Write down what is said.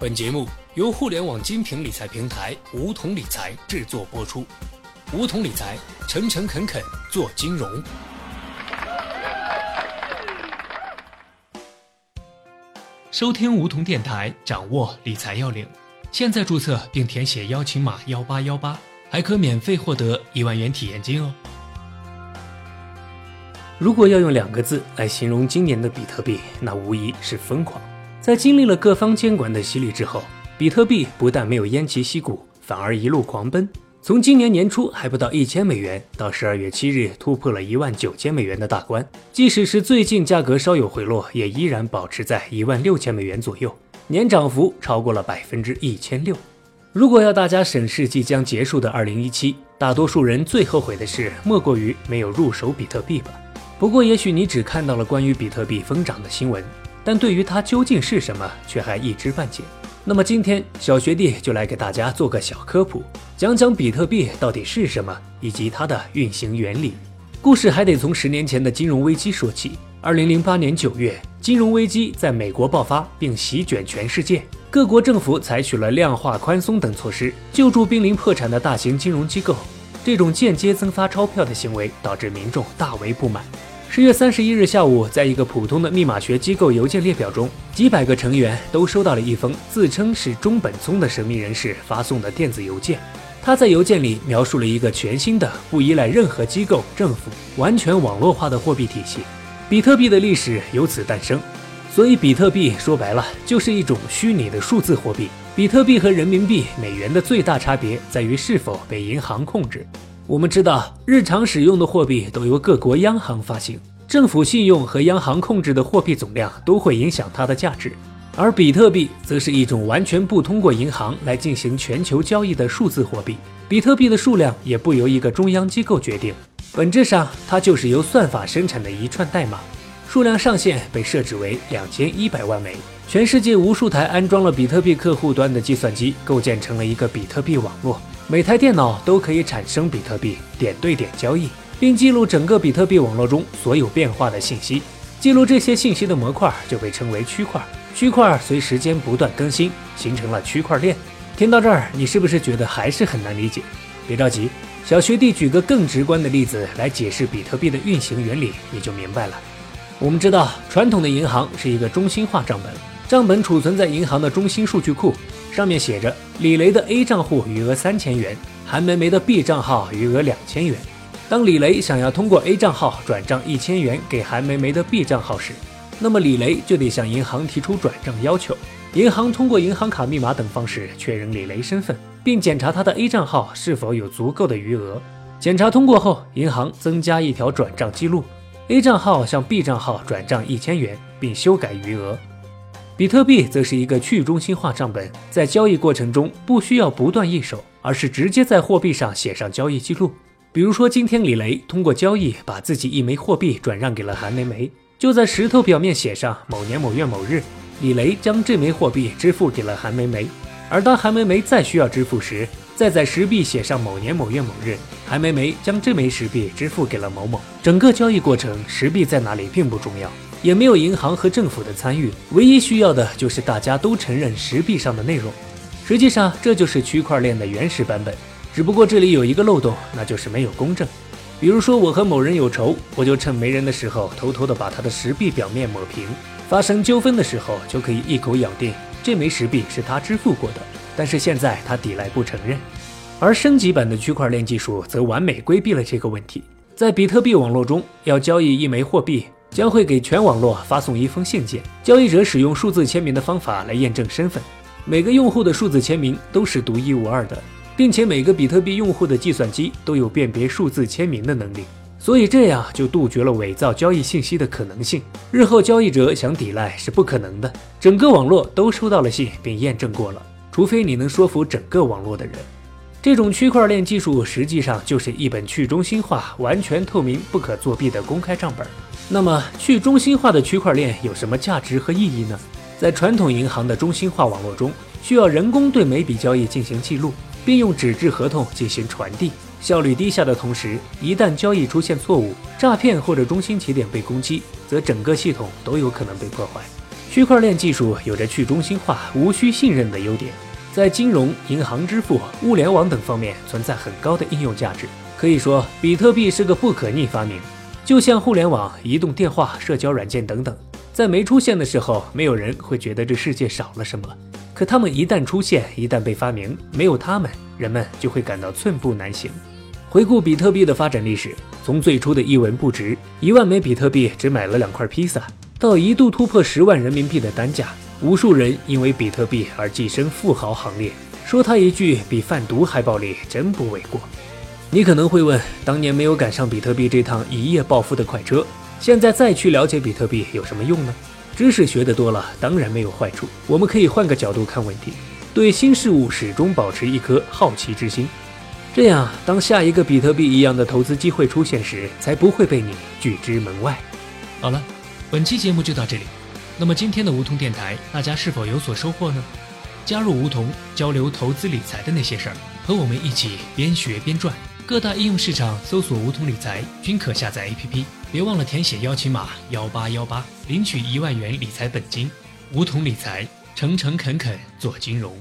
本节目由互联网精品理财平台梧桐理财制作播出。梧桐理财，诚诚恳恳做金融。收听梧桐电台，掌握理财要领。现在注册并填写邀请码幺八幺八，还可免费获得一万元体验金哦。如果要用两个字来形容今年的比特币，那无疑是疯狂。在经历了各方监管的洗礼之后，比特币不但没有偃旗息鼓，反而一路狂奔。从今年年初还不到一千美元，到十二月七日突破了一万九千美元的大关。即使是最近价格稍有回落，也依然保持在一万六千美元左右，年涨幅超过了百分之一千六。如果要大家审视即将结束的二零一七，大多数人最后悔的事莫过于没有入手比特币吧。不过，也许你只看到了关于比特币疯涨的新闻。但对于它究竟是什么，却还一知半解。那么今天小学弟就来给大家做个小科普，讲讲比特币到底是什么，以及它的运行原理。故事还得从十年前的金融危机说起。二零零八年九月，金融危机在美国爆发，并席卷全世界。各国政府采取了量化宽松等措施，救助濒临破产的大型金融机构。这种间接增发钞票的行为，导致民众大为不满。十月三十一日下午，在一个普通的密码学机构邮件列表中，几百个成员都收到了一封自称是中本聪的神秘人士发送的电子邮件。他在邮件里描述了一个全新的、不依赖任何机构、政府、完全网络化的货币体系——比特币的历史由此诞生。所以，比特币说白了就是一种虚拟的数字货币。比特币和人民币、美元的最大差别在于是否被银行控制。我们知道，日常使用的货币都由各国央行发行，政府信用和央行控制的货币总量都会影响它的价值。而比特币则是一种完全不通过银行来进行全球交易的数字货币，比特币的数量也不由一个中央机构决定，本质上它就是由算法生产的一串代码，数量上限被设置为两千一百万枚。全世界无数台安装了比特币客户端的计算机构建成了一个比特币网络。每台电脑都可以产生比特币，点对点交易，并记录整个比特币网络中所有变化的信息。记录这些信息的模块就被称为区块。区块随时间不断更新，形成了区块链。听到这儿，你是不是觉得还是很难理解？别着急，小学弟举个更直观的例子来解释比特币的运行原理，你就明白了。我们知道，传统的银行是一个中心化账本，账本储存在银行的中心数据库。上面写着李雷的 A 账户余额三千元，韩梅梅的 B 账号余额两千元。当李雷想要通过 A 账号转账一千元给韩梅梅的 B 账号时，那么李雷就得向银行提出转账要求，银行通过银行卡密码等方式确认李雷身份，并检查他的 A 账号是否有足够的余额。检查通过后，银行增加一条转账记录：A 账号向 B 账号转账一千元，并修改余额。比特币则是一个去中心化账本，在交易过程中不需要不断易手，而是直接在货币上写上交易记录。比如说，今天李雷通过交易把自己一枚货币转让给了韩梅梅，就在石头表面写上某年某月某日，李雷将这枚货币支付给了韩梅梅。而当韩梅梅再需要支付时，再在石壁写上某年某月某日，韩梅梅将这枚石币支付给了某某。整个交易过程，石币在哪里并不重要。也没有银行和政府的参与，唯一需要的就是大家都承认石币上的内容。实际上，这就是区块链的原始版本。只不过这里有一个漏洞，那就是没有公证。比如说，我和某人有仇，我就趁没人的时候，偷偷的把他的石币表面抹平。发生纠纷的时候，就可以一口咬定这枚石币是他支付过的。但是现在他抵赖不承认。而升级版的区块链技术则完美规避了这个问题。在比特币网络中，要交易一枚货币。将会给全网络发送一封信件，交易者使用数字签名的方法来验证身份。每个用户的数字签名都是独一无二的，并且每个比特币用户的计算机都有辨别数字签名的能力，所以这样就杜绝了伪造交易信息的可能性。日后交易者想抵赖是不可能的，整个网络都收到了信并验证过了，除非你能说服整个网络的人。这种区块链技术实际上就是一本去中心化、完全透明、不可作弊的公开账本。那么，去中心化的区块链有什么价值和意义呢？在传统银行的中心化网络中，需要人工对每笔交易进行记录，并用纸质合同进行传递，效率低下的同时，一旦交易出现错误、诈骗或者中心节点被攻击，则整个系统都有可能被破坏。区块链技术有着去中心化、无需信任的优点，在金融、银行支付、物联网等方面存在很高的应用价值。可以说，比特币是个不可逆发明，就像互联网、移动电话、社交软件等等，在没出现的时候，没有人会觉得这世界少了什么。可他们一旦出现，一旦被发明，没有他们，人们就会感到寸步难行。回顾比特币的发展历史，从最初的一文不值，一万枚比特币只买了两块披萨。到一度突破十万人民币的单价，无数人因为比特币而跻身富豪行列。说他一句比贩毒还暴利，真不为过。你可能会问，当年没有赶上比特币这趟一夜暴富的快车，现在再去了解比特币有什么用呢？知识学得多了，当然没有坏处。我们可以换个角度看问题，对新事物始终保持一颗好奇之心，这样当下一个比特币一样的投资机会出现时，才不会被你拒之门外。好了。本期节目就到这里，那么今天的梧桐电台，大家是否有所收获呢？加入梧桐，交流投资理财的那些事儿，和我们一起边学边赚。各大应用市场搜索“梧桐理财”均可下载 APP，别忘了填写邀请码幺八幺八，领取一万元理财本金。梧桐理财，诚诚恳恳做金融。